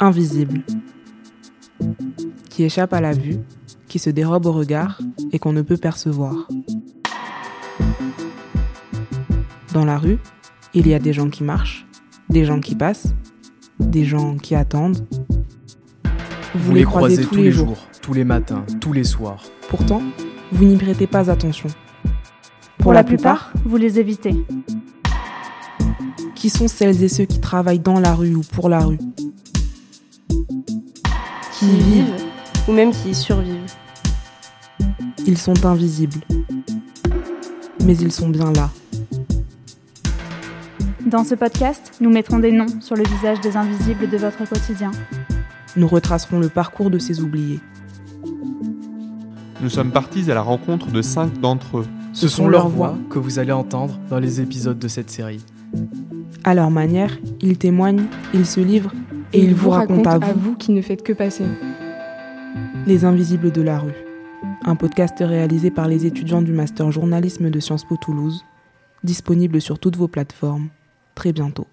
Invisible. Qui échappe à la vue, qui se dérobe au regard et qu'on ne peut percevoir. Dans la rue, il y a des gens qui marchent, des gens qui passent, des gens qui attendent. Vous, les croisez tous les jours, tous les matins, tous les soirs. Pourtant, vous n'y prêtez pas attention. Pour la plupart, vous les évitez. Qui sont celles et ceux qui travaillent dans la rue ou pour la rue? Qui y vivent ou même qui y survivent. Ils sont invisibles. Mais ils sont bien là. Dans ce podcast, nous mettrons des noms sur le visage des invisibles de votre quotidien. Nous retracerons le parcours de ces oubliés. Nous sommes partis à la rencontre de cinq d'entre eux. Ce sont leurs voix que vous allez entendre dans les épisodes de cette série. À leur manière, ils témoignent, ils se livrent et, ils vous racontent à vous, à vous qui ne faites que passer. Les Invisibles de la rue. Un podcast réalisé par les étudiants du Master Journalisme de Sciences Po Toulouse, disponible sur toutes vos plateformes très bientôt.